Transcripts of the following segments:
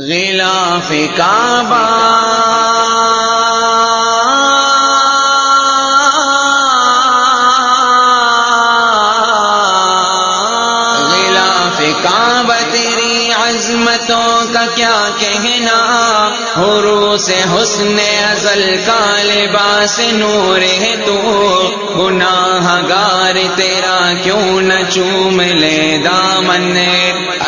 غلاف کعبہ۔ غلاف کعبہ تیری عظمتوں کا کیا کہنا؟ حرو سے حسن ازل کا لباس نور ہے تو۔ گناہ گار تیرا کیوں نہ چوم لے دامن؟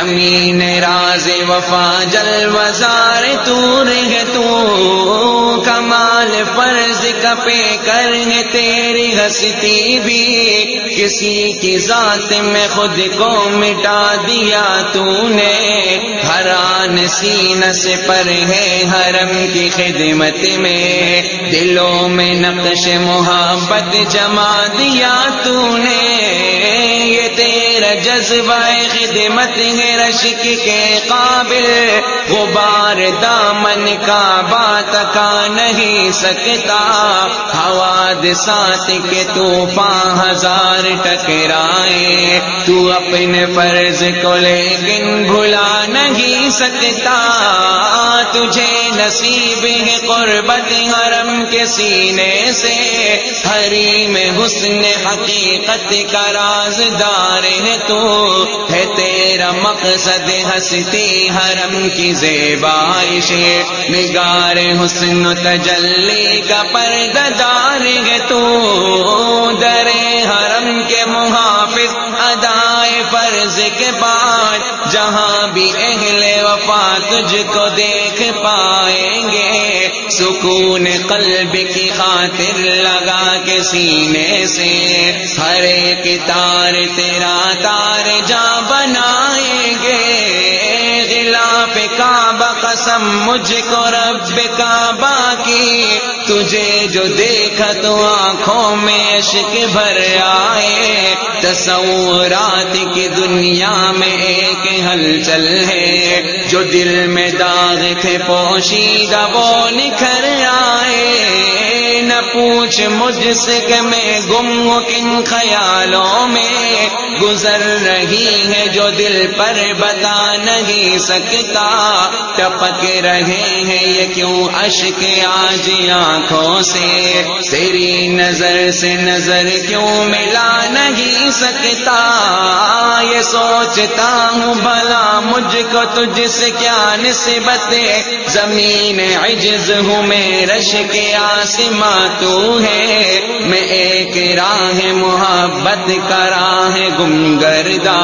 امین راز وفا جل وزار تور ہے تو کمال فرض کپے کر ہے تیری ہستی بھی کسی کی ذات میں خود کو مٹا دیا تو نے ہران سین سے پر ہے حرم کی خدمت میں دلوں میں نقش محبت جما دیا تو نے یہ تیرا جذبہ خدمت ہے رشک کے قابل۔ غبار دامن کا بات کا نہیں سکتا۔ حواد ساتھ کے طوفان ہزار ٹکرائے۔ تو اپنے فرض کو لیکن بھلا نہیں سکتا۔ تجھے نصیب ہے قربت حرم کے سینے سے۔ ہری میں حسن حقیقت کا رازدار ہے تو ہے تیرا مقصد ہستی حرم کی زیبائش۔ نگار حسن تجلی کا پردار ہے تو در حرم کے محافظ ادائے فرض کے بعد جہاں بھی اہل وفا تجھ کو دیکھ پائیں گے۔ سکون قلب کی خاطر لگا کے سینے سے۔ ہر ایک تار تیرا تار جا قسم مجھ کو رب کعبہ کی، تجھے جو دیکھا تو آنکھوں میں عشق بھر آئے۔ تصورات کی دنیا میں ایک ہلچل ہے، جو دل میں داغ تھے پوشیدہ وہ نکھر آئے۔ پوچھ مجھ سے کہ میں گم ہوں کن خیالوں میں؟ گزر رہی ہے جو دل پر بتا نہیں سکتا۔ ٹپک رہے ہیں یہ کیوں اشک آج آنکھوں سے؟ تیری نظر سے نظر کیوں ملا نہیں سکتا؟ یہ سوچتا ہوں بھلا مجھ کو تجھ سے کیا نسبت زمین عجز ہوں میں رش کے آسماں تو ہے میں ایک راہ محبت کا راہ گم گردا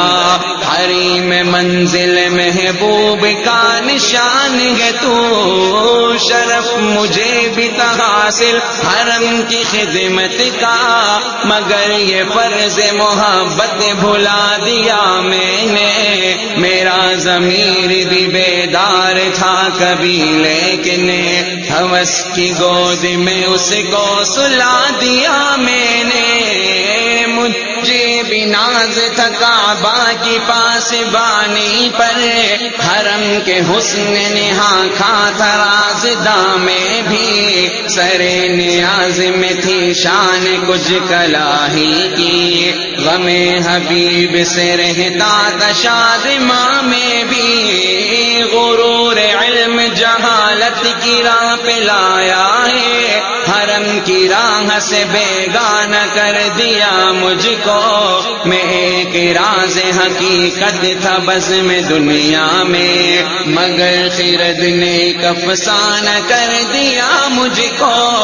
ہری میں منزل محبوب کا نشان ہے تو شرف مجھے بھی حاصل حرم کی خدمت کا مگر یہ فرض محبت بھلا دیا میں نے میرا ضمیر بھی بیدار تھا کبھی لیکن ہوس کی گود میں اس کو سلا دیا میں نے۔ مجھے بھی ناز تھکا با کی پاس بانی پر۔ حرم کے حسن نہا کھا تھا راز دامے بھی۔ سر نیاز میں تھی شان کچھ کلا ہی کی۔ غم حبیب سے رہتا تشاد ماں میں بھی۔ غرور علم جہالت کی راہ پہ لایا ہے۔ حرم کی راہ سے بیگان کر دیا مجھ کو۔ میں ایک راز حقیقت تھا بس میں دنیا میں، مگر خرد نے کفسان کر دیا مجھ کو۔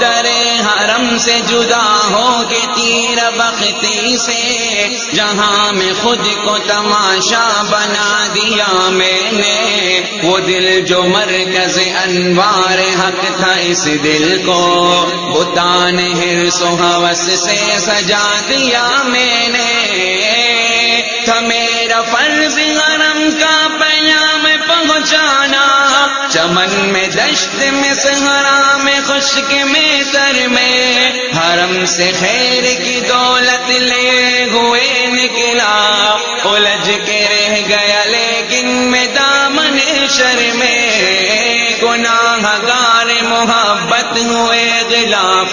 در حرم سے جدا ہو کے تیر بختی سے، جہاں میں خود کو تماشا بنا دیا میں نے۔ وہ دل جو مرکز انوار حق تھا اس دل کو بتان ہرس و سے سجا دیا میں نے۔ تھا میرا فرض غرم کا پیام پہنچانا۔ چمن میں دشت میں سہرا میں خشک میں تر میں۔ حرم سے خیر کی دولت لے ہوئے نکلا۔ الجھ کے رہ گیا لیکن میں دامن شر میں۔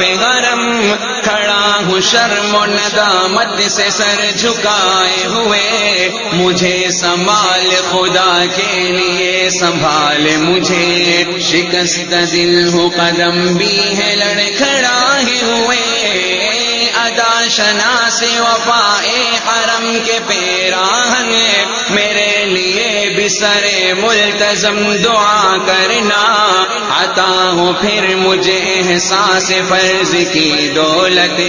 گناہ غرم، کھڑا ہوں شرم و ندامت سے سر جھکائے ہوئے۔ مجھے سنبھال خدا کے لیے، سنبھال مجھے۔ شکست دل ہو، قدم بھی ہے لڑکھڑائے ہوئے۔ ادا شنا سے وفا حرم کے پیراہن میرے لیے بھی سر ملتظم دعا کرنا عطا ہو پھر مجھے احساس فرض کی دولت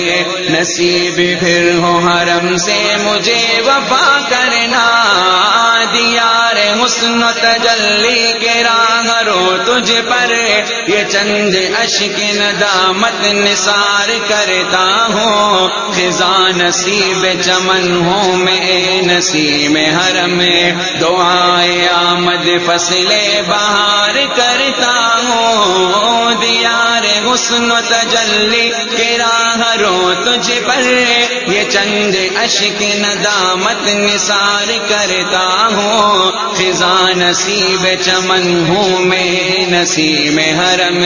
نصیب پھر ہو حرم سے مجھے وفا کرنا دیار حسن تجلی کے راہ رو تجھ پر۔ یہ چند اشک ندامت نثار کرتا ہوں۔ خزاں نصیب چمن ہوں میں نصیب حرم۔ دعائے آمد فصل بہار کرتا ہوں۔ دیار حسن تجلی کے راہ رو تجھ پر۔ چند اشک ندامت نثار کرتا ہوں۔ فضا نصیب چمن ہوں میں، نصیب حرم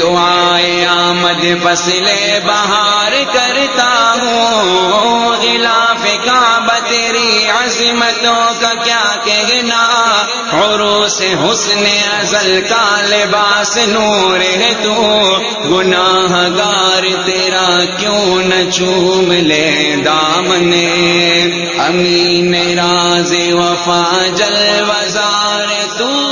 دعائے آمد فصل بہار کرتا ہوں۔ غلاف کعبہ تیری عظمتوں کا کیا کہنا؟ عروس حسن ازل کا لباس نور ہے تو گناہ گار تیرا کیوں نہ چوم لے دامن؟ امین راز وفا جل وزار تو